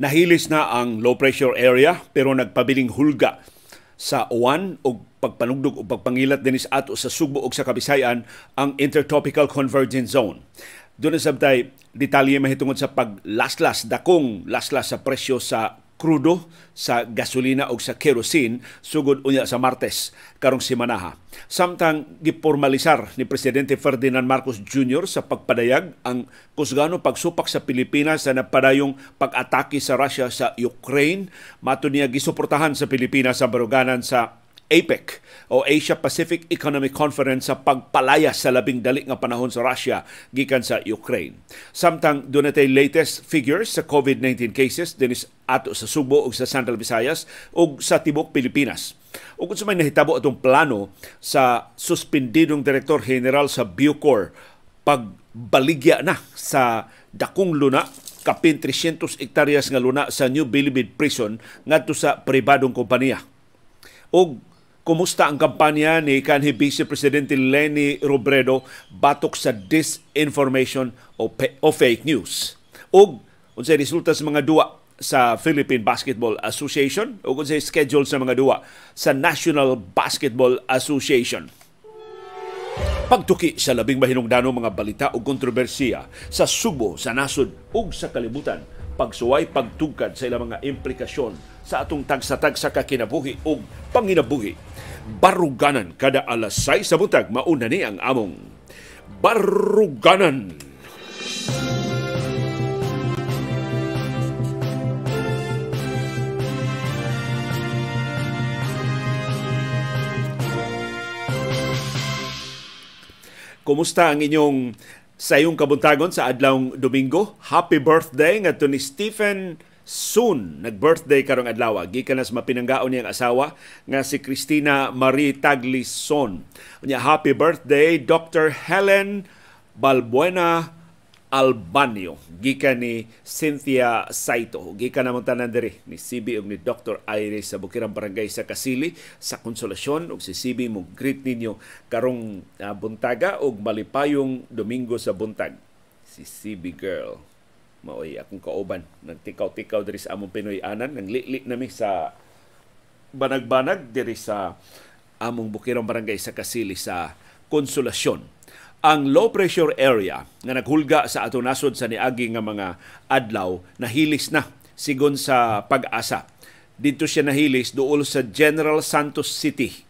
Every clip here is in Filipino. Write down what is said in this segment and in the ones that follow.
Nahilis na ang low pressure area pero nagpabiling hulga sa uwan o pagpanugdog o pagpangilat dinis ato sa Sugbo o sa Kabisayan ang Intertropical Convergence Zone. Doon sabtay detalye mahitungod sa paglaslas dakong laslas sa presyo sa krudo sa gasolina o sa kerosene sugod unya sa Martes karong simanaha. Samtang gipormalisar ni Presidente Ferdinand Marcos Jr. sa pagpadayag ang kusgano pagsupak sa Pilipinas sa napadayong pag-atake sa Russia sa Ukraine, mato niya gisuportahan sa Pilipinas sa baruganan sa APEC o Asia Pacific Economic Conference sa pagpalaya sa labing dali nga panahon sa Russia gikan sa Ukraine. Samtang dunay latest figures sa COVID-19 cases dinis ato sa Subo ug sa Central Visayas ug sa tibok Pilipinas. Ug kung may nahitabo atong plano sa suspendidong Direktor General sa Bucor pagbaligya na sa dakong luna kapin 300 hektaryas nga luna sa New Bilibid Prison ngadto sa pribadong kompanya. Og Kumusta ang kampanya ni kanhi Vice Presidente Lenny Robredo batok sa disinformation o, o fake news? Ug unsay resulta sa mga duwa sa Philippine Basketball Association o unsay schedule sa mga duwa sa National Basketball Association? Pagtuki sa labing mahinungdanong mga balita o kontrobersiya sa Subo, sa nasod ug sa kalibutan, pagsuway pagtugkad sa ilang mga implikasyon sa atong tagsa-tag sa kakinabuhi o panginabuhi. Baruganan kada alas 6 sa butag mauna ni ang among Baruganan. Kumusta ang inyong sa iyong kabuntagon sa adlawng Domingo? Happy birthday nga ni Stephen soon nag-birthday karong adlaw gikan nas mapinanggaon niyang asawa nga si Christina Marie Taglison. Unya happy birthday Dr. Helen Balbuena Albanio gikan ni Cynthia Saito gikan namon tanan diri ni CB ug ni Dr. Iris sa Bukirang Barangay sa Kasili sa Konsolasyon ug si CB mo greet ninyo karong uh, buntaga ug malipayong Domingo sa buntag si CB girl maoy akong kauban nagtikaw-tikaw diri sa among Pinoy anan nang li nami sa banag-banag diri sa among Bukirang Barangay sa Kasili sa Konsolasyon. Ang low pressure area nga naghulga sa ato nasod sa niagi nga mga adlaw nahilis na sigon sa pag-asa. Dito siya nahilis duol sa General Santos City.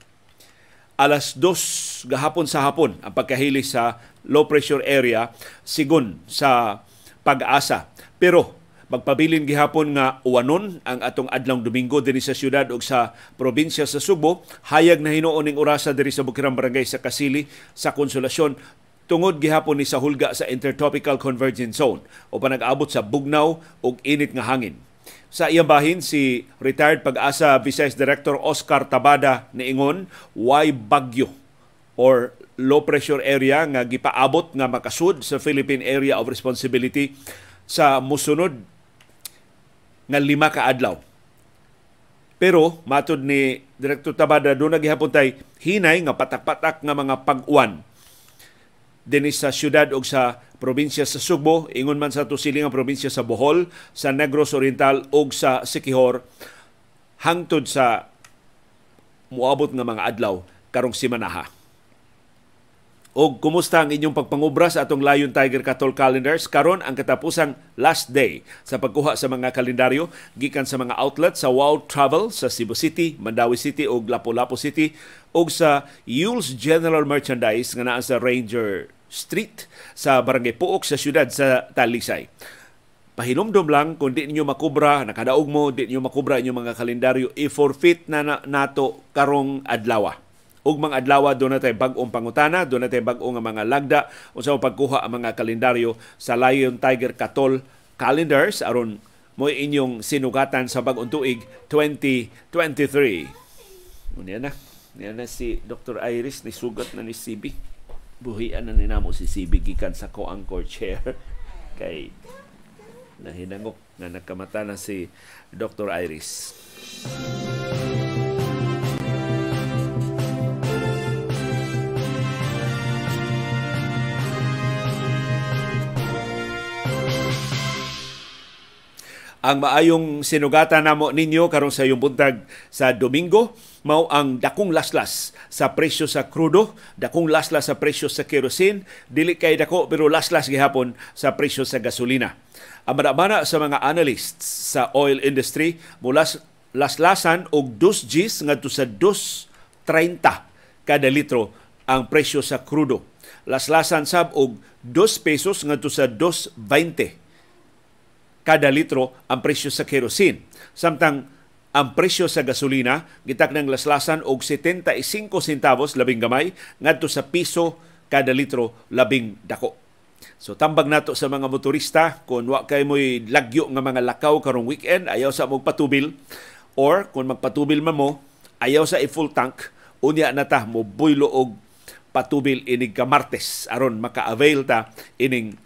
Alas dos gahapon sa hapon ang pagkahilis sa low pressure area sigon sa pag-asa. Pero magpabilin gihapon nga uwanon ang atong adlong Domingo dinhi sa syudad ug sa probinsya sa Subo hayag na hinuon ning orasa diri sa Bukirang Barangay sa Kasili sa Konsolasyon tungod gihapon ni sa hulga sa Intertropical Convergence Zone o pa nag-abot sa bugnaw ug init nga hangin. Sa iyang bahin si retired pag-asa Vice Director Oscar Tabada niingon why bagyo or low pressure area nga gipaabot nga makasud sa Philippine Area of Responsibility sa musunod nga lima ka adlaw. Pero matod ni Direktor Tabada do nagihapon tay hinay nga patak-patak nga mga pag-uwan dinhi sa syudad o sa probinsya sa Sugbo, ingon man sa tusiling ang probinsya sa Bohol, sa Negros Oriental o sa Sikihor, hangtod sa muabot nga mga adlaw karong simanaha. O kumusta ang inyong pagpangubra sa atong Lion Tiger Cattle Calendars? Karon ang katapusang last day sa pagkuha sa mga kalendaryo gikan sa mga outlet sa Wow Travel sa Cebu City, Mandawi City ug Lapu-Lapu City ug sa Yule's General Merchandise nga naa sa Ranger Street sa Barangay Puok sa siyudad sa Talisay. Pahinomdom lang kung di ninyo makubra, nakadaog mo, di ninyo makubra inyong mga kalendaryo, i-forfeit na nato karong adlawa ug mga adlaw do na tay bag-ong pangutana, do na tay bag-ong mga lagda unsa pagkuha ang mga kalendaryo sa Lion Tiger Katol calendars aron mo inyong sinugatan sa bag-ong tuig 2023. Unya na. Niya na si Dr. Iris ni sugat na ni CB. Buhian na ninamo si CB gikan sa co-anchor chair kay nahinangok na nakamata na si Dr. Iris. Ang maayong sinugatan namo ninyo karon sa iyong buntag sa Domingo mao ang dakong laslas sa presyo sa krudo, dakong laslas sa presyo sa kerosene, dili kay dako pero laslas gihapon sa presyo sa gasolina. Ang manamana sa mga analysts sa oil industry mula laslasan og 2 Gs ngadto sa 2.30 kada litro ang presyo sa krudo. Laslasan sab og 2 pesos ngadto sa 2.20 kada litro ang presyo sa kerosene. Samtang ang presyo sa gasolina gitak ng laslasan og 75 centavos labing gamay ngadto sa piso kada litro labing dako. So tambag nato sa mga motorista kung wa kay mo'y lagyo nga mga lakaw karong weekend ayaw sa mong patubil or kung magpatubil man mo ayaw sa i-full tank unya na ta mo buylo og patubil inig ka Martes aron maka-avail ta ining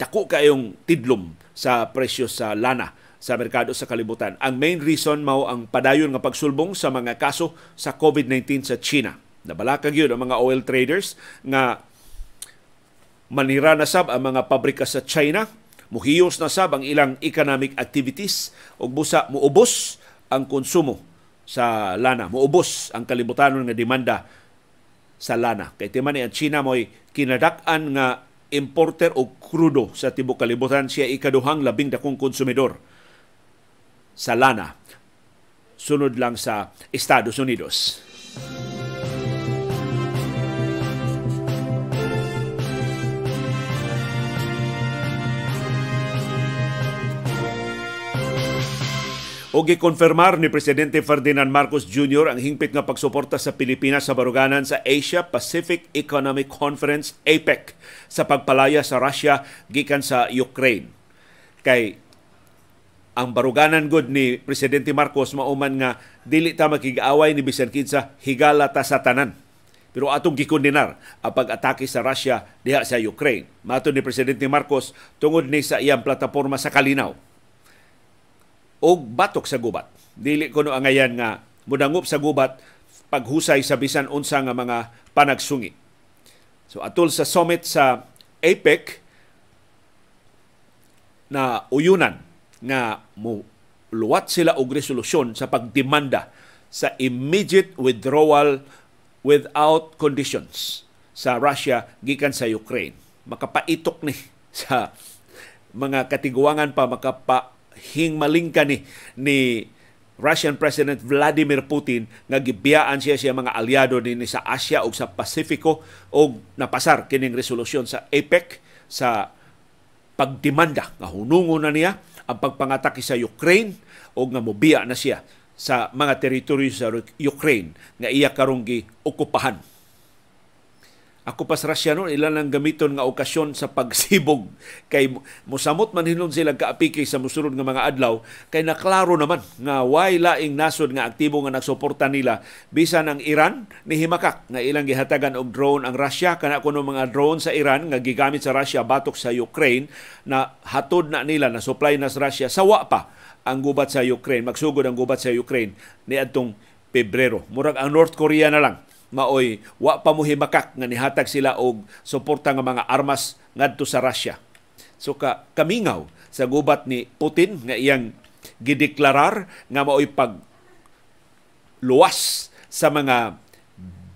dako kayong tidlom sa presyo sa lana sa merkado sa kalibutan. Ang main reason mao ang padayon nga pagsulbong sa mga kaso sa COVID-19 sa China. Nabalakag yun ang mga oil traders nga manira na sab ang mga pabrika sa China, muhiyos na sab ang ilang economic activities ug busa muubos ang konsumo sa lana, muubos ang kalibutan nga demanda sa lana. Kay timan ni ang China mo'y kinadak-an nga importer o krudo sa tibok kalibutan siya ikaduhang labing dakong konsumidor sa lana sunod lang sa Estados Unidos. O gikonfirmar ni Presidente Ferdinand Marcos Jr. ang hingpit nga pagsuporta sa Pilipinas sa baruganan sa Asia Pacific Economic Conference APEC sa pagpalaya sa Russia gikan sa Ukraine. Kay ang baruganan gud ni Presidente Marcos mauman nga dili ta makigaaway ni bisan kinsa higala ta sa tanan. Pero atong gikondenar ang pag-atake sa Russia diha sa Ukraine. Mato ni Presidente Marcos tungod ni sa iyang plataporma sa Kalinaw og batok sa gubat. Dili ko no angayan nga mudangop sa gubat paghusay sa bisan unsa nga mga panagsungi. So atol sa summit sa APEC na uyunan nga mo luwat sila og resolusyon sa pagdemanda sa immediate withdrawal without conditions sa Russia gikan sa Ukraine. Makapaitok ni sa mga katiguangan pa makapa hingmaling ni ni Russian President Vladimir Putin nga gibiyaan siya siya mga aliado dinhi sa Asia ug sa Pasifiko og napasar kining resolusyon sa APEC sa pagdemanda. Nga hunungon na niya ang pagpangatake sa Ukraine o nga mobiya na siya sa mga teritoryo sa Ukraine nga iya karong gi okupahan ako pas Russia noon, ilan ang gamiton nga okasyon sa pagsibog. Kay musamot man hinon sila kaapiki sa musulod nga mga adlaw, kay naklaro naman nga way laing nasod nga aktibo nga nagsuporta nila bisan ang Iran ni himakak nga ilang gihatagan og drone ang Russia kana kuno mga drone sa Iran nga gigamit sa Russia batok sa Ukraine na hatod na nila na supply na sa Russia sawa pa ang gubat sa Ukraine magsugod ang gubat sa Ukraine ni adtong Pebrero. Murag ang North Korea na lang maoy wa pa mo himakak nga nihatag sila og suporta nga mga armas ngadto sa Russia. So ka kamingaw sa gubat ni Putin nga iyang gideklarar nga maoy pag luwas sa mga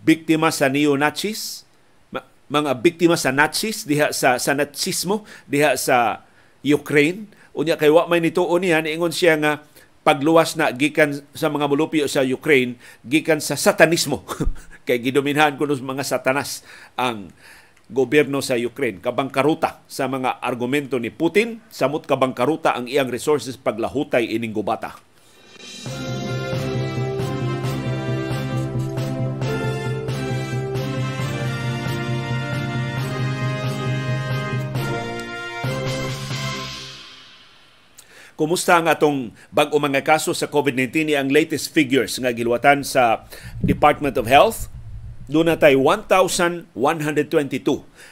biktima sa neo-Nazis, mga biktima sa Nazis diha sa sa Nazismo diha sa Ukraine unya kay wa may nituon niya ingon siya nga pagluwas na gikan sa mga mulupyo sa Ukraine gikan sa satanismo kay gidominhan kuno mga satanas ang gobyerno sa Ukraine kabangkaruta sa mga argumento ni Putin samot kabangkaruta ang iyang resources paglahutay ining gubata Kumusta ang atong bag-o mga kaso sa COVID-19 ang latest figures nga giluwatan sa Department of Health? Doon natay 1,122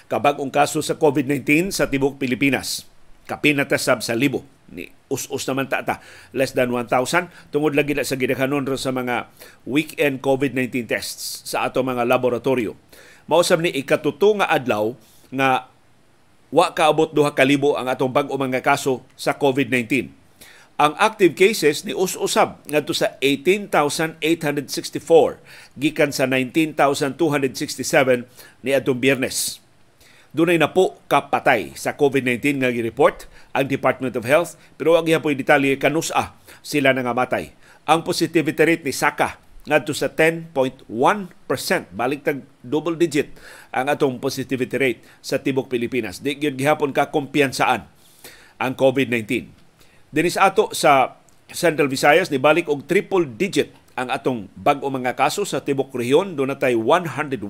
kabag-ong kaso sa COVID-19 sa tibok Pilipinas. Kapinatasab sa libo. Ni us-us naman tata, less than 1,000. Tungod lagi na sa gidakanon sa mga weekend COVID-19 tests sa ato mga laboratorio. Mausab ni ikatuto nga adlaw nga wa kaabot duha ka libo ang atong bag-o mga kaso sa COVID-19. Ang active cases ni us-usab ngadto sa 18,864 gikan sa 19,267 ni atong Biyernes. Dunay na po kapatay sa COVID-19 nga gi-report ang Department of Health pero wag gyapon detalye kanusa sila nangamatay. Ang positivity rate ni Saka ngadto sa 10.1%. Balik tag double digit ang atong positivity rate sa tibok Pilipinas. Di gyud gihapon ka kumpiyansaan ang COVID-19 Dinis ato sa Central Visayas ni balik og triple digit ang atong bag-o mga kaso sa tibok rehiyon do natay 101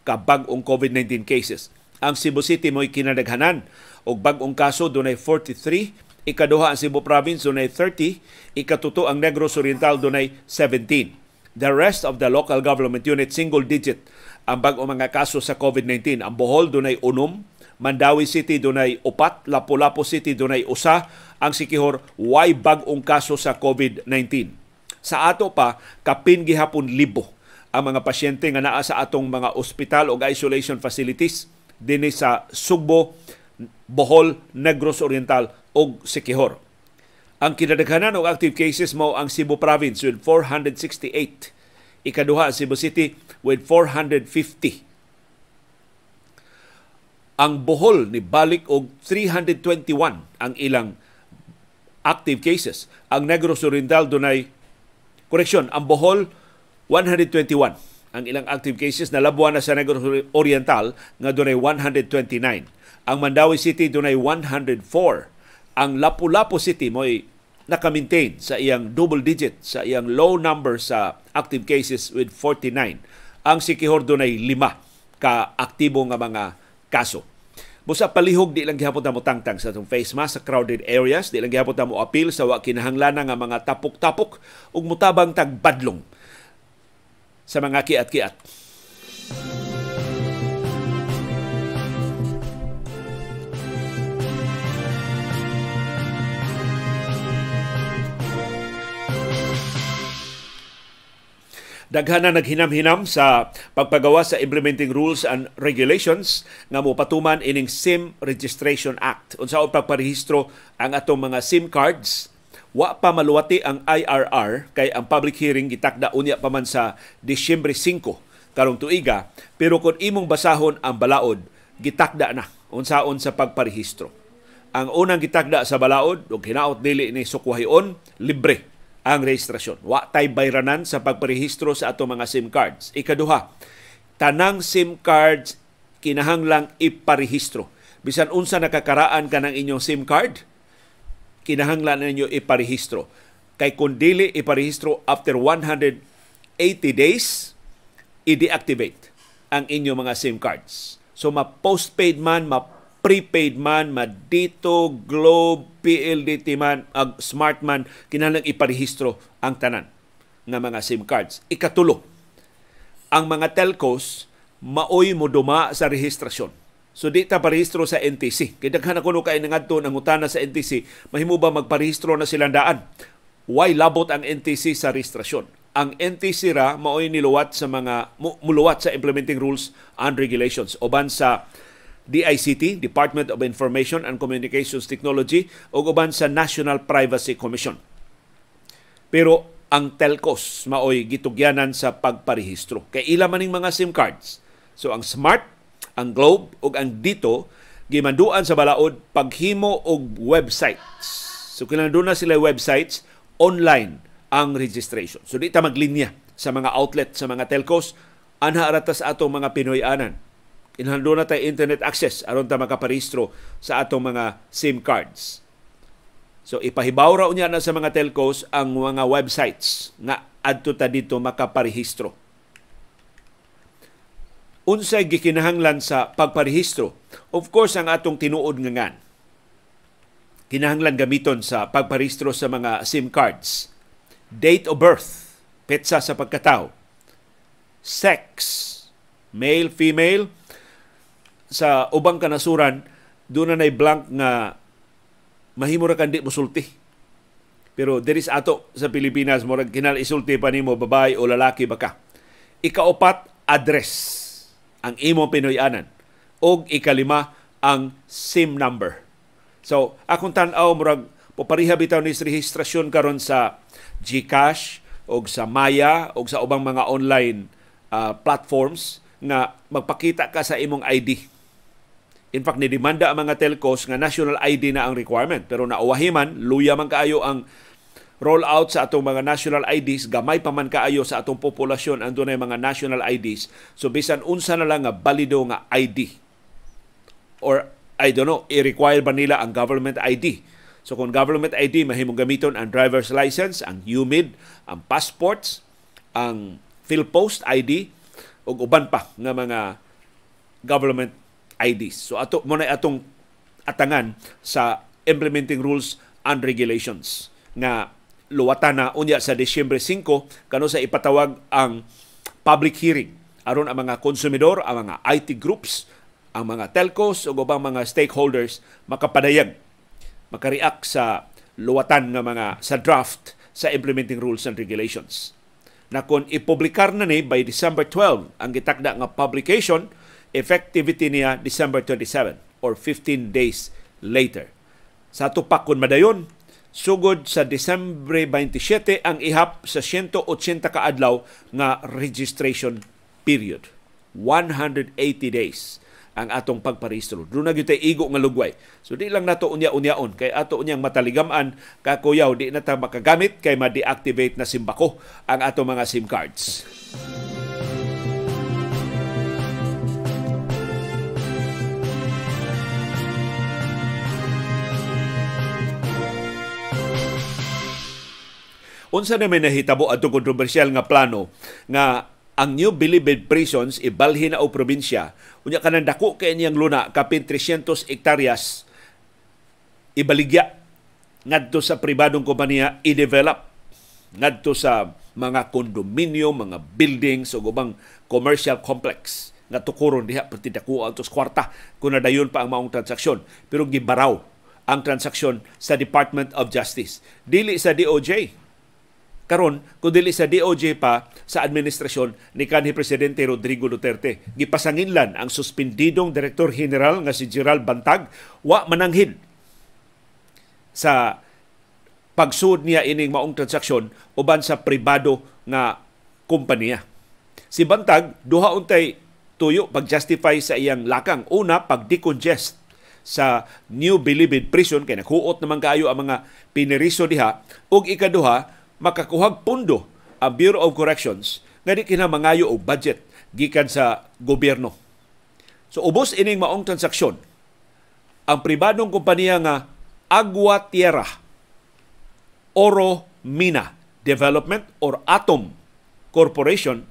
ka bag-ong COVID-19 cases. Ang Cebu City mo'y kinadaghanan og bag-ong kaso dunay 43, ikaduha ang Cebu Province dunay 30, ikatuto ang Negros Oriental dunay 17. The rest of the local government unit single digit ang bag-o mga kaso sa COVID-19. Ang Bohol dunay unom, Mandawi City dunay upat, Lapu-Lapu City dunay usa, ang Sikihor way bag-ong kaso sa COVID-19. Sa ato pa kapin gihapon libo ang mga pasyente nga naa sa atong mga ospital o isolation facilities dinhi sa Sugbo, Bohol, Negros Oriental ug Sikihor. Ang kinadaghanan og active cases mo ang Cebu Province with 468. Ikaduha Cebu City with 450 ang Bohol ni balik og 321 ang ilang active cases. Ang Negros Oriental dunay koreksyon, ang Bohol 121 ang ilang active cases na labuan na sa Negros Oriental nga dunay 129. Ang Mandawi City dunay 104. Ang Lapu-Lapu City mo'y naka-maintain sa iyang double digit sa iyang low number sa active cases with 49. Ang Sikihor dunay lima ka aktibo nga mga kaso. Busa palihog di lang gihapon mo tangtang sa atong face mask sa crowded areas, di lang gihapon mo appeal sa wa kinahanglan nga mga tapok-tapok ug mutabang tagbadlong sa mga kiat-kiat. Daghan na naghinam-hinam sa pagpagawa sa implementing rules and regulations nga mo patuman ining SIM Registration Act. Unsa og pagparehistro ang atong mga SIM cards wa pa maluwati ang IRR kay ang public hearing gitakda unya pa man sa Disyembre 5 karong tuiga pero kung imong basahon ang balaod gitakda na unsaon sa pagparehistro. Ang unang gitakda sa balaod ug hinaot dili ni sukwahion libre ang rehistrasyon. Wa tay bayranan sa pagparehistro sa ato mga SIM cards. Ikaduha, tanang SIM cards kinahanglang iparehistro. Bisan unsa nakakaraan ka ng inyong SIM card, kinahanglan ninyo iparehistro. Kay kung dili iparehistro after 180 days, i-deactivate ang inyong mga SIM cards. So ma-postpaid man, ma prepaid man, Madito, Globe, PLDT man, ag smart man, kinahanglan iparehistro ang tanan nga mga SIM cards. Ikatulo, ang mga telcos maoy mo duma sa rehistrasyon. So di ta parehistro sa NTC. Kay daghan ako kay nangadto ng utana sa NTC, mahimo ba magparehistro na silang daan? Why labot ang NTC sa rehistrasyon? Ang NTC ra maoy niluwat sa mga muluwat sa implementing rules and regulations uban sa DICT, Department of Information and Communications Technology, o uban sa National Privacy Commission. Pero ang telcos maoy gitugyanan sa pagparehistro. Kay ila maning mga SIM cards. So ang Smart, ang Globe ug ang Dito gimanduan sa balaod paghimo og websites. So kinahanglan na sila websites online ang registration. So di ta maglinya sa mga outlet sa mga telcos anha aratas atong mga Pinoy-anan inhando na tay internet access aron ta makaparehistro sa atong mga SIM cards. So ipahibaw ra unya na sa mga telcos ang mga websites nga adto ta dito makaparehistro. Unsay gikinahanglan sa pagparehistro? Of course ang atong tinuod nga ngan. Kinahanglan gamiton sa pagparehistro sa mga SIM cards. Date of birth, petsa sa pagkatao. Sex, male, female, sa ubang kanasuran doon na blank nga mahimo ra kandi musulti. Pero there is ato sa Pilipinas mo kinal isulti pa nimo babae o lalaki baka. Ikaapat address ang imo Pinoyanan og ikalima ang SIM number. So akong tan-aw murag Popariha bitaw ni rehistrasyon karon sa GCash o sa Maya o sa ubang mga online uh, platforms nga magpakita ka sa imong ID. In fact, nidemanda ang mga telcos nga national ID na ang requirement. Pero nauwahiman, luya man kaayo ang rollout sa atong mga national IDs, gamay pa man kaayo sa atong populasyon ang dunay mga national IDs. So bisan unsa na lang nga balido nga ID or I don't know, i-require ba nila ang government ID? So kung government ID, mahimong gamiton ang driver's license, ang UMID, ang passports, ang PhilPost ID, o uban pa nga mga government IDs. So ato mo na atong atangan sa implementing rules and regulations nga luwatan na unya sa Disyembre 5 kano sa ipatawag ang public hearing aron ang mga konsumidor, ang mga IT groups, ang mga telcos o ubang mga stakeholders makapadayag makareact sa luwatan nga mga sa draft sa implementing rules and regulations. Na kung ipublikar na ni by December 12 ang gitakda nga publication, effectivity niya December 27 or 15 days later. Sa tupak kun madayon, sugod sa Disyembre 27 ang ihap sa 180 ka adlaw nga registration period. 180 days ang atong pagparehistro. Doon na gyud igo nga lugway. So di lang nato unya-unyaon kay ato unyang mataligaman kakuyaw di na ta makagamit kay ma-deactivate na simbako ang atong mga SIM cards. Unsa na may nahitabo adto kontrobersyal nga plano nga ang New Bilibid Prisons ibalhin na o probinsya? Unya kanang dako kay niyang luna kapin 300 hektaryas ibaligya ngadto sa pribadong kompanya i-develop ngadto sa mga kondominyo, mga buildings o ubang commercial complex nga tukuron diha perti dako ang kwarta kung nadayon pa ang maong transaksyon. Pero gibaraw ang transaksyon sa Department of Justice. Dili sa DOJ karon kun dili sa DOJ pa sa administrasyon ni kanhi presidente Rodrigo Duterte gipasanginlan ang suspendidong direktor general nga si Gerald Bantag wa mananghid sa pagsud niya ining maong transaksyon uban sa pribado nga kompanya. Si Bantag duha untay tuyo pag-justify sa iyang lakang. Una, pag-decongest sa New Bilibid Prison kay nakuot naman kaayo ang mga piniriso diha ug ikaduha makakuhag pundo ang Bureau of Corrections nga di kinamangayo og budget gikan sa gobyerno. So ubos ining maong transaksyon ang pribadong kompanya nga Agua Tierra Oro Mina Development or Atom Corporation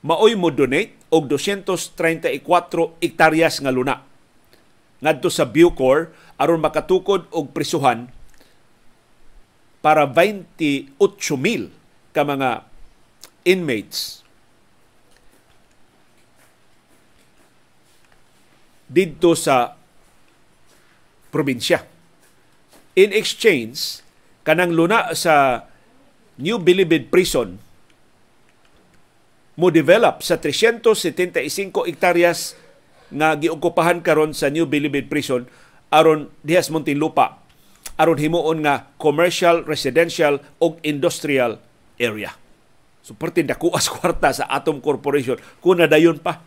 maoy mo donate og 234 hektaryas nga luna ngadto sa Bucor aron makatukod og prisuhan para 28,000 ka mga inmates didto sa probinsya. In exchange, kanang luna sa New Bilibid Prison mo develop sa 375 hektaryas nga giokupahan karon sa New Bilibid Prison aron dihas Muntinlupa aron himuon nga commercial, residential o industrial area. So perti dakuas kwarta sa Atom Corporation kung nadayon pa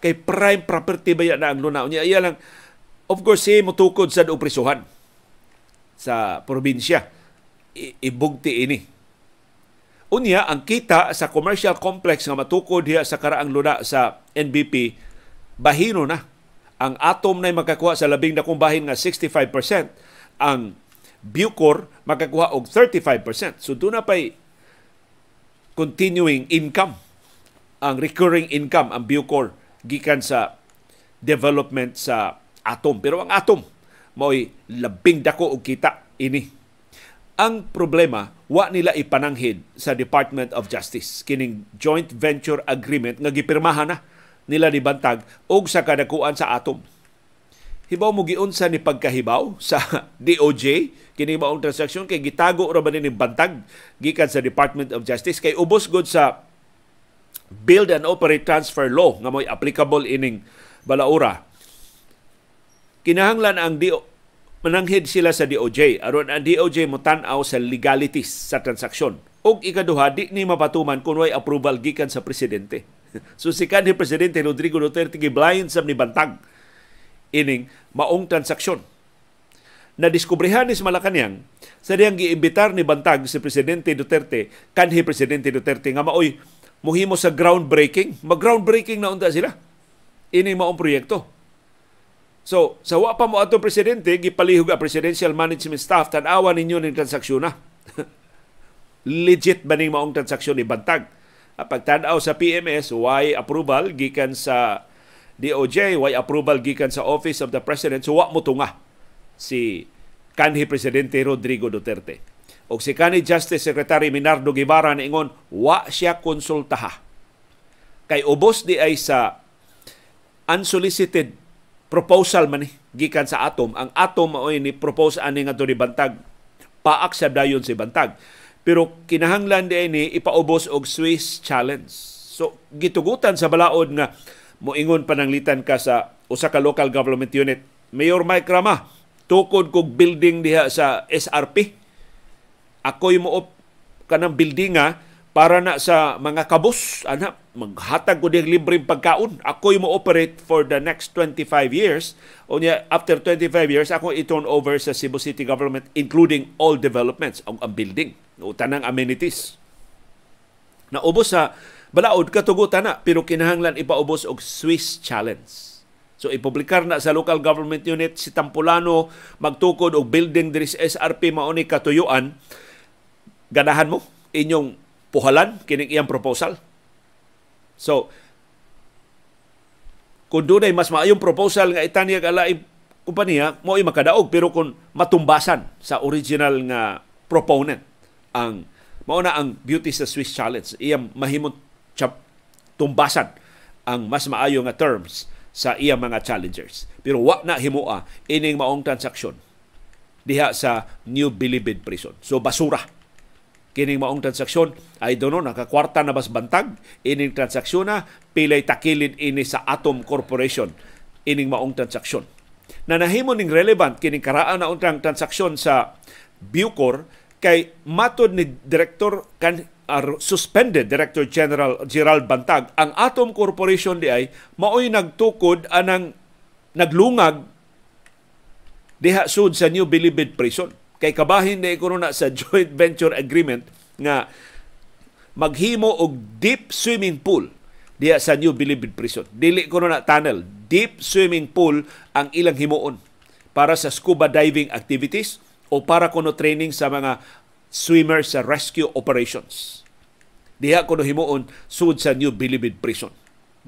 kay prime property ba na ang luna. Unya iya lang of course si mutukod sa oprisuhan sa probinsya. ibugti ini. Unya ang kita sa commercial complex nga matukod diha sa karaang luna sa NBP bahino na. Ang atom na makakuha sa labing dakong bahin nga 65%. Ang Bucor makakuha og 35%. So doon na pa'y continuing income ang recurring income ang Bucor gikan sa development sa atom. Pero ang atom mo'y labing dako og kita ini. Ang problema, wa nila ipananghid sa Department of Justice kining joint venture agreement nga gipirmahan na nila ni Bantag og sa kadakuan sa atom hibaw mo giunsa ni pagkahibaw sa DOJ kini maong transaksyon kay gitago ra ba ni bantag gikan sa Department of Justice kay ubos gud sa Build and Operate Transfer Law nga mo'y applicable ining balaura. Kinahanglan ang mananghid sila sa DOJ aron ang DOJ mo tan-aw sa legalities sa transaksyon. Og ikaduha, di ni mapatuman kung way approval gikan sa presidente. so si kanhi presidente Rodrigo Duterte giblind sa ni bantag ining maong transaksyon. Na diskubrehan ni sa Malacanang sa diyang giimbitar ni bantag si presidente Duterte kanhi presidente Duterte nga maoy muhimo sa groundbreaking. Mag-groundbreaking na unta sila. Ini maong proyekto. So, sa wa pa mo ato presidente, gipalihog ang presidential management staff, tanawa ninyo ng transaksyon na. Legit ba ning maong transaksyon ni Bantag? Pagtanaw sa PMS, why approval gikan sa DOJ, why approval gikan sa Office of the President, so wa mo tunga si kanhi Presidente Rodrigo Duterte. O si kanhi Justice Secretary Minardo Guevara ingon, wa siya konsultaha. Kay ubos di ay sa unsolicited proposal man gikan sa atom. Ang atom mao ni propose ani nga ni bantag. Paak sa dayon si bantag. Pero kinahanglan di ni ipaubos og Swiss challenge. So gitugutan sa balaod nga moingon pananglitan ka sa usa ka local government unit. Mayor Mike Rama tukod kog building diha sa SRP ako'y mo kanang building para na sa mga kabus, ana, maghatag ko diyang libreng pagkaon. Ako mo operate for the next 25 years. O niya, after 25 years, ako i-turn over sa Cebu City Government, including all developments, ang, ang building, o tanang amenities. Naubos sa balaod, katugutan na, pero kinahanglan ipaubos og Swiss Challenge. So ipublikar na sa local government unit si Tampulano magtukod og building diri sa SRP mao ni katuyuan ganahan mo inyong puhalan kining iyang proposal. So, kung doon ay mas maayong proposal nga itanyag alay kumpanya, mo ay makadaog. Pero kung matumbasan sa original nga proponent, ang mauna ang Beauty sa Swiss Challenge, iyang mahimong tumbasan ang mas maayo nga terms sa iyang mga challengers. Pero wa na himua ining maong transaksyon diha sa New Bilibid Prison. So basura kining maong transaksyon ay dono nakakwarta na bas bantag ining transaksyon na pilay takilid ini sa Atom Corporation ining maong transaksyon na nahimo ning relevant kining karaan na untang transaksyon sa Bucor kay matod ni director kan uh, suspended Director General Gerald Bantag ang Atom Corporation di ay maoy nagtukod anang naglungag diha sud sa New Bilibid Prison kay kabahin na na sa joint venture agreement nga maghimo og deep swimming pool diya sa New Bilibid Prison. Dili ko na tunnel, deep swimming pool ang ilang himuon para sa scuba diving activities o para kuno training sa mga swimmers sa rescue operations. Diha kuno himuon sud sa New Bilibid Prison.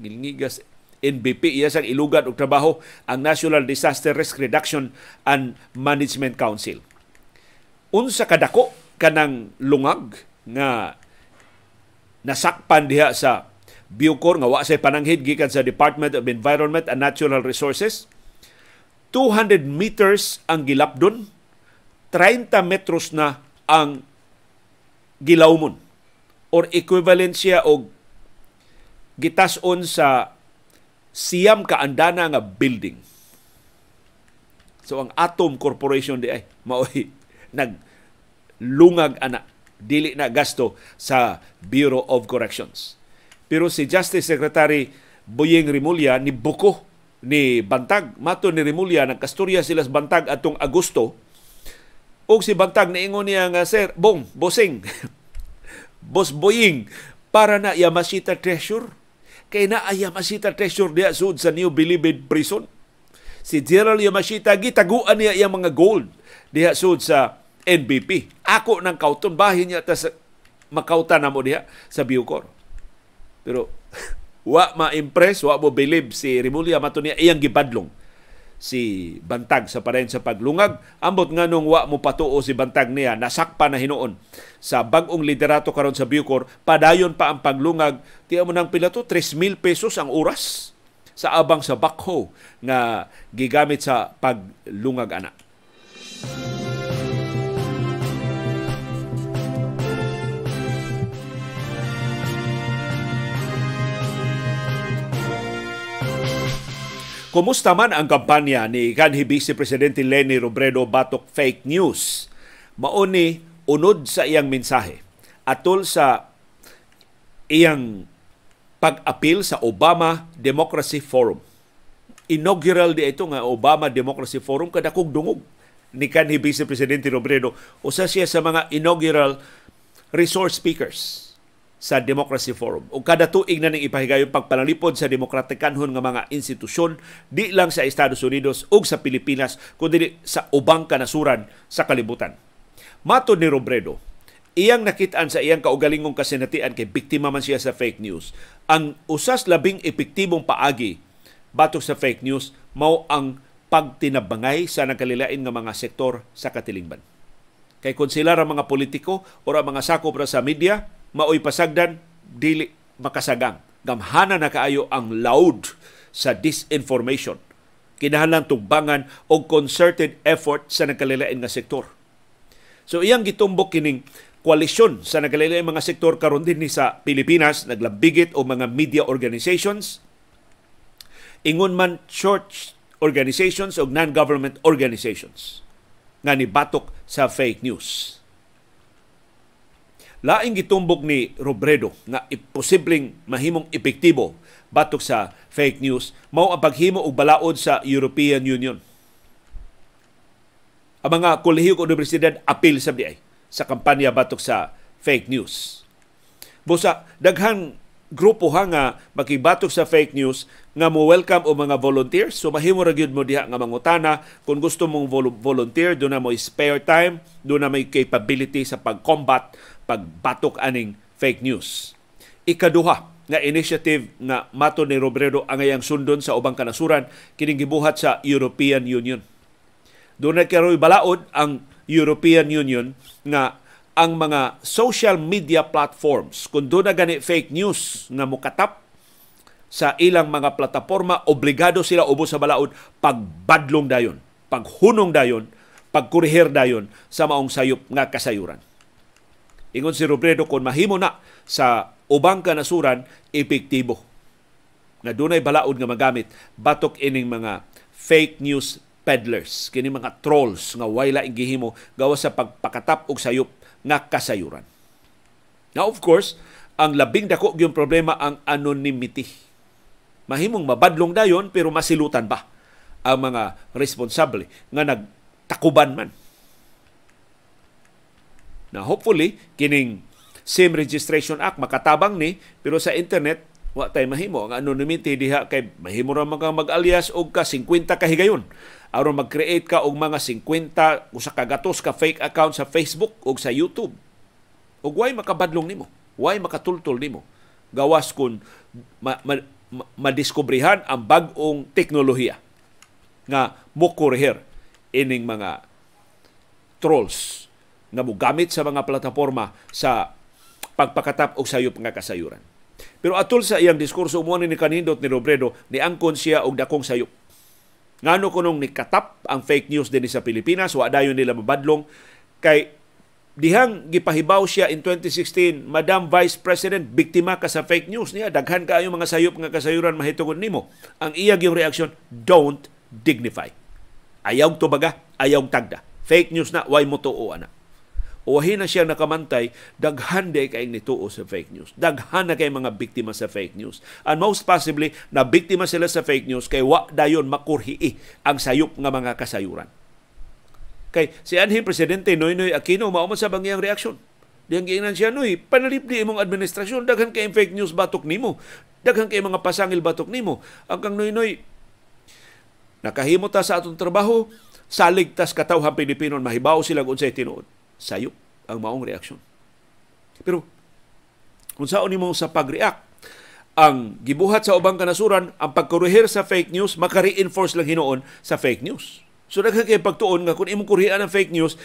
Gilngigas NBP iya sang ilugan og trabaho ang National Disaster Risk Reduction and Management Council unsa kadako kanang lungag nga nasakpan diha sa Bucor nga wa say pananghid gikan sa Department of Environment and Natural Resources 200 meters ang gilapdon 30 metros na ang gilawmon or equivalent siya og gitason sa siyam ka andana nga building. So ang Atom Corporation di ay maoy naglungag ana dili na gasto sa Bureau of Corrections. Pero si Justice Secretary Boyeng Rimulya ni buko ni Bantag. Mato ni Rimulya, nagkastorya sila sa Bantag atong Agosto. O si Bantag naingon niya nga, Sir, Bong, Bosing, Boss Boying, para na Yamashita Treasure. Kay na Yamashita Treasure diya sud sa New Bilibid Prison. Si Gerald Yamashita, gitaguan niya iyang mga gold diha sud sa NBP. Ako ng kauton bahin niya ta makauta na mo diha sa Bucor. Pero wa ma-impress, wa mo believe si Rimulya mato niya iyang gibadlong si Bantag sa parehin sa paglungag. Ambot nga nung wa mo patuo si Bantag niya, nasakpa na hinuon sa bagong liderato karon sa Bucor, padayon pa ang paglungag. Tiya mo nang pila to, 3,000 pesos ang oras sa abang sa backhoe nga gigamit sa paglungag anak. Kumusta man ang kampanya ni kanhi Vice Presidente Leni Robredo batok fake news? Mao ni unod sa iyang mensahe atol sa iyang pag-apil sa Obama Democracy Forum. Inaugural di ito nga Obama Democracy Forum kadakog dungog ni kanhi Vice Presidente Robredo usa siya sa mga inaugural resource speakers sa Democracy Forum. O kada tuig na ning ipahigayon pagpanalipod sa demokratikanhon nga mga institusyon di lang sa Estados Unidos ug sa Pilipinas kundi sa ubang kanasuran sa kalibutan. Mato ni Robredo, iyang nakitaan sa iyang kaugalingong kasinatian kay biktima man siya sa fake news. Ang usas labing epektibong paagi batok sa fake news mao ang pagtinabangay sa nagkalilain nga mga sektor sa katilingban. Kay kung sila ra mga politiko o ra mga sakop ra sa media, maoy pasagdan dili makasagang. Gamhana na kaayo ang loud sa disinformation. Kinahanglan tugbangan og concerted effort sa nagkalilain nga sektor. So iyang gitumbok kining koalisyon sa nagkalilain mga sektor karon din ni sa Pilipinas naglabigit og mga media organizations. Ingon man church organizations o non-government organizations nga ni batok sa fake news Laing gitumbok ni Robredo nga posibleng mahimong epektibo batok sa fake news mao ang paghimo og balaod sa European Union. Ang mga kolehiyo og universidad apil sa ay sa kampanya batok sa fake news. Busa daghang grupo ha nga makibatok sa fake news nga mo welcome o mga volunteers so mahimo ra gyud mo diha nga mangutana kung gusto mong volunteer do na mo spare time do na may capability sa pag-combat pagbatok aning fake news. Ikaduha nga initiative nga mato ni Robredo angayang sundon sa ubang kanasuran kining gibuhat sa European Union. Do na karoy balaod ang European Union nga ang mga social media platforms. Kung doon na gani fake news nga mukatap sa ilang mga plataforma obligado sila ubos sa balaod pagbadlong dayon paghunong dayon pagkurihir dayon sa maong sayop nga kasayuran ingon si Robredo kung mahimo na sa ubang kanasuran epektibo nga dunay balaod nga magamit batok ining mga fake news peddlers kini mga trolls nga wala gihimo gawa sa pagpakatap og sayop nga kasayuran. Now of course, ang labing dako yung problema ang anonymity. Mahimong mabadlong dayon pero masilutan ba ang mga responsable nga nagtakuban man. Na hopefully kining SIM Registration Act makatabang ni pero sa internet wa tay mahimo ang anonymity diha kay mahimo ra mga mag-alias og ka 50 kahigayon aron mag-create ka og mga 50 usa ka gatos ka fake account sa Facebook ug sa YouTube. Ug way makabadlong nimo, way makatultol nimo. Gawas kun ma, ma, ma, madiskubrihan ang bag-ong teknolohiya nga mukurher ining mga trolls nga mogamit sa mga plataporma sa pagpakatap og sayop nga kasayuran. Pero atol sa iyang diskurso mo ni kanindot ni Robredo ni angkon siya og dakong sayop Ngano kunong nikatap ang fake news din sa Pilipinas, wa dayon nila mabadlong kay dihang gipahibaw siya in 2016, Madam Vice President, biktima ka sa fake news niya, daghan kaayo mga sayop nga kasayuran mahitugon nimo. Ang iyang yung reaction, don't dignify. Ayaw to ayaw tagda. Fake news na, why mo tuo ana wahi na siya nakamantay, daghan day kay nituo sa fake news. Daghan na kay mga biktima sa fake news. And most possibly, na biktima sila sa fake news kay wa dayon makurhii ang sayop nga mga kasayuran. Kay si anhin Presidente Noynoy Aquino, mao sa bangyang reaksyon. Diyang giingnan siya, Noy, panalip di imong administrasyon, daghan kay fake news batok nimo. Daghan kay mga pasangil batok nimo. Ang kang Noynoy, nakahimo ta sa atong trabaho, salig tas katawhan Pilipino mahibaw sila unsay tinuod sayop ang maong reaksyon. Pero kung saan mo sa pag-react, ang gibuhat sa ubang kanasuran, ang pagkuruhir sa fake news, maka-reinforce lang hinoon sa fake news. So daghan pagtuon nga kung imong kurihan ang fake news,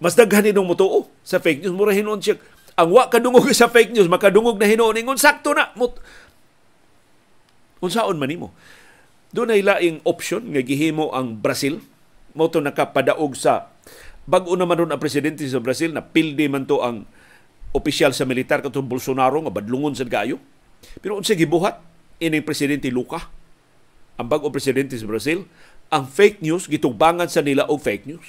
mas daghan ninong mutuo sa fake news. Mura hinoon siya, ang wa kadungog sa fake news, makadungog na hinoon, ingon sakto na. Mut, kung saan man nimo. Doon ay laing option nga gihimo ang Brazil mo to nakapadaog sa Bago naman ron ang presidente sa Brazil na pildi man to ang opisyal sa militar katong Bolsonaro nga badlungon sa gayo. Pero unsa gibuhat ining presidente Luka ang bagong presidente sa Brazil, ang fake news gitugbangan sa nila og fake news.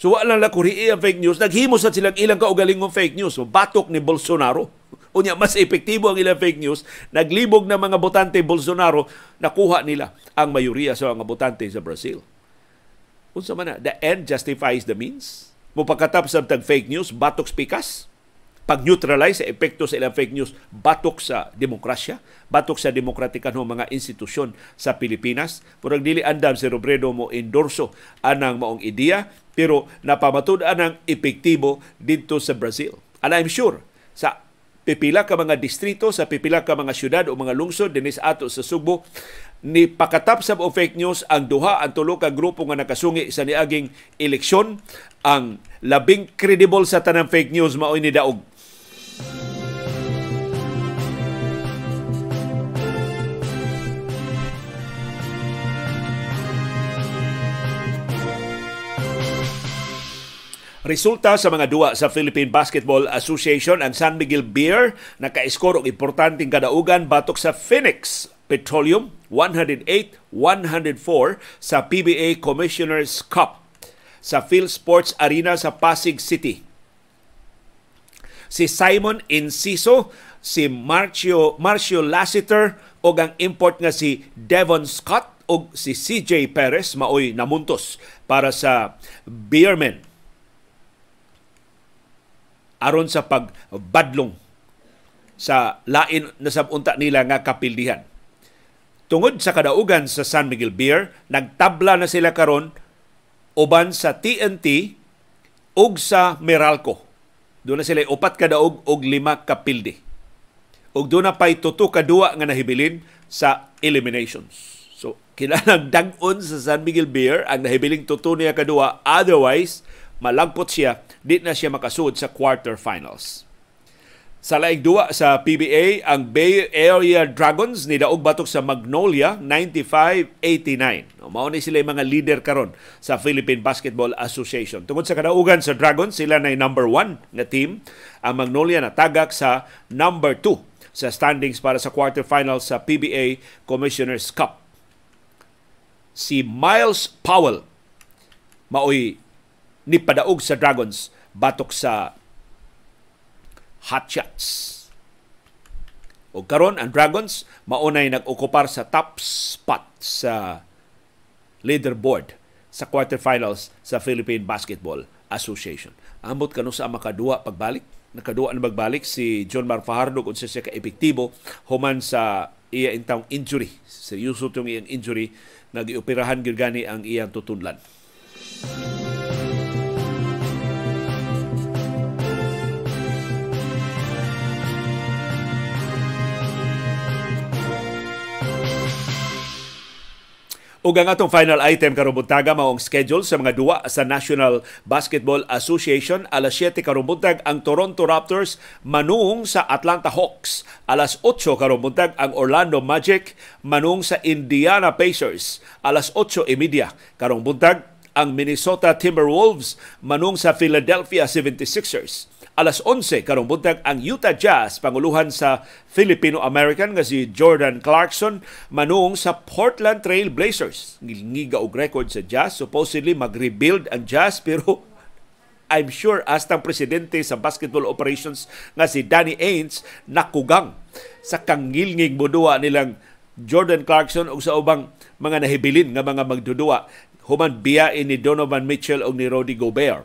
So wala lang kurihi ang fake news, naghimo sa silang ilang kaugalingong fake news, so, batok ni Bolsonaro. Unya mas epektibo ang ilang fake news, naglibog na mga botante Bolsonaro, nakuha nila ang mayoriya sa mga botante sa Brazil. Unsa man na, the end justifies the means. Mupagkatap sa tag fake news, batok spikas, pag-neutralize sa epekto sa ilang fake news, batok sa demokrasya, batok sa demokratika ng mga institusyon sa Pilipinas. Murag dili andam si Robredo mo endorso anang maong ideya, pero napamatud anang epektibo dito sa Brazil. And I'm sure, sa pipila ka mga distrito, sa pipila ka mga syudad o mga lungsod dinis ato sa Subo, ni pakatap sa fake news ang duha ang tulo ka grupo nga nakasungi sa niaging eleksyon ang labing credible sa tanang fake news mao ni daog Resulta sa mga duwa sa Philippine Basketball Association, ang San Miguel Beer naka-score og importanteng kadaugan batok sa Phoenix Petroleum 108-104 sa PBA Commissioners Cup sa Phil Sports Arena sa Pasig City. Si Simon Inciso, si Marcio, Marcio Lassiter o ang import nga si Devon Scott o si CJ Perez maoy namuntos para sa Beermen aron sa pagbadlong sa lain na sabunta nila nga kapildihan. Tungod sa kadaugan sa San Miguel Beer, nagtabla na sila karon uban sa TNT ug sa Meralco. Doon na sila upat kadaog og lima kapildi. Ug doon na pay tuto kadua nga nahibilin sa eliminations. So, kinahanglan dag-on sa San Miguel Beer ang nahibiling tuto niya kadua. Otherwise, malagpot siya, di na siya makasud sa quarterfinals. Sa laig duwa sa PBA, ang Bay Area Dragons ni daog batok sa Magnolia 95-89. Mao ni sila mga leader karon sa Philippine Basketball Association. Tungod sa kadaugan sa Dragons, sila na number one na team. Ang Magnolia natagak sa number two sa standings para sa quarterfinals sa PBA Commissioners Cup. Si Miles Powell maoy ni padaog sa Dragons batok sa Hot Shots. O karon ang Dragons maunay nag-okupar sa top spot sa leaderboard sa quarterfinals sa Philippine Basketball Association. Ambot kano sa makadua pagbalik. Nakadua na magbalik si John Mar Fajardo kung siya ka epektibo human sa iya intang injury. Seryoso itong iyang injury nag-ioperahan gani ang iyang tutunlan. Ug ang atong final item karon buntaga mao ang schedule sa mga duwa sa National Basketball Association alas 7 karon buntag ang Toronto Raptors manung sa Atlanta Hawks. Alas 8 karon buntag ang Orlando Magic manung sa Indiana Pacers. Alas 8:30 karong buntag ang Minnesota Timberwolves manung sa Philadelphia 76ers alas 11 karong buntag ang Utah Jazz panguluhan sa Filipino-American nga si Jordan Clarkson manung sa Portland Trail Blazers. Ngiga og record sa Jazz supposedly mag-rebuild ang Jazz pero I'm sure astang presidente sa basketball operations nga si Danny Ainge nakugang sa kangilngig budua nilang Jordan Clarkson ug sa ubang mga nahibilin nga mga magdudua human biyain ni Donovan Mitchell ug ni Rudy Gobert.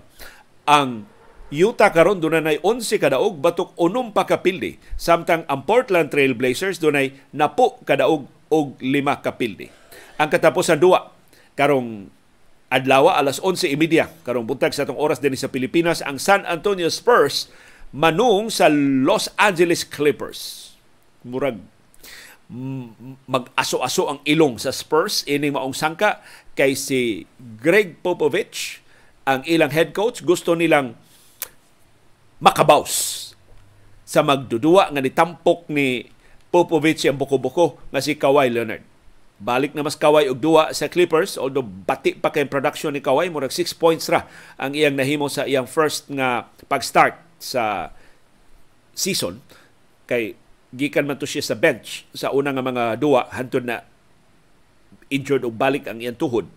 Ang Utah karon dunay 11 kadaog batok unom pa samtang ang Portland Trail Blazers dunay napo kadaog og lima kapildi. Ang katapusan duwa karong adlaw alas 11:30 karong buntag sa atong oras dinhi sa Pilipinas ang San Antonio Spurs manung sa Los Angeles Clippers. Murag mag-aso-aso ang ilong sa Spurs ining maong sangka kay si Greg Popovich ang ilang head coach gusto nilang makabaws sa magdudua nga nitampok ni Popovich ang buko-buko nga si Kawhi Leonard. Balik na mas Kawhi og duwa sa Clippers although bati pa kay production ni Kawhi murag 6 points ra ang iyang nahimo sa iyang first nga pag-start sa season kay gikan man to siya sa bench sa una nga mga duwa hantod na injured og balik ang iyang tuhod.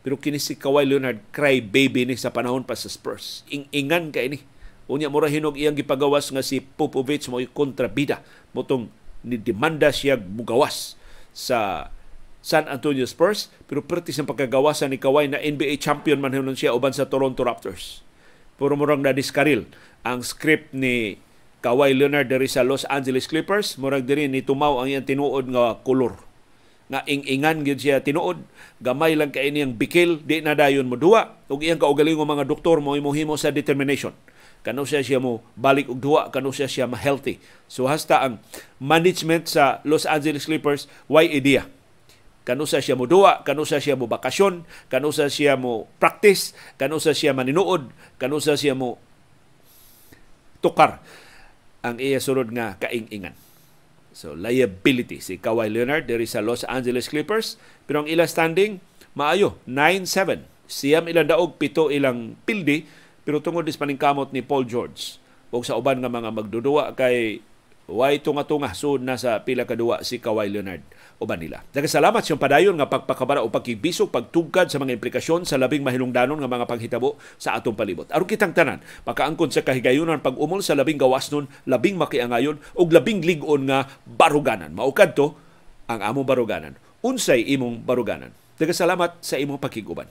Pero kini si Kawhi Leonard cry baby ni sa panahon pa sa Spurs. Ing-ingan kay ni. Unya mura hinog iyang gipagawas nga si Popovich mo kontrabida. Motong ni demanda siya mugawas sa San Antonio Spurs pero pertis ang pagkagawasan ni Kawhi na NBA champion man hinon siya uban sa Toronto Raptors. Puro murang na diskaril ang script ni Kawhi Leonard diri sa Los Angeles Clippers. Murag diri ni tumaw ang iyang tinuod nga kolor. Nga ing-ingan gyud siya tinuod. Gamay lang kay niyang bikil di na dayon mo duwa ug iyang kaugaling mga doktor mo himo sa determination kano siya siya mo balik og duwa kano siya siya ma-healthy so hasta ang management sa Los Angeles Clippers why idea? Kano sa siya mo duwa, kano sa siya mo bakasyon, kano sa siya mo practice, kano sa siya maninuod, kano sa siya mo tukar. Ang iya sunod nga kaing-ingan. So liability. Si Kawhi Leonard diri sa Los Angeles Clippers. Pero ang ila standing maayo 9-7. Siyam ilang daog pito ilang pildi pero tungod dis paningkamot ni Paul George ug sa uban nga mga magdudua kay Way tunga-tunga sud na sa pila kadua si Kawhi Leonard uban nila. Nagasalamat siyang padayon nga pagpakabara o pagkibisog pagtugkad sa mga implikasyon sa labing mahilungdanon nga mga paghitabo sa atong palibot. Aron kitang tanan, makaangkon sa kahigayunan pag-umol sa labing gawas nun, labing makiangayon ug labing lig-on nga baruganan. Maukad to ang among baruganan. Unsay imong baruganan. Nagasalamat sa imong pakiguban.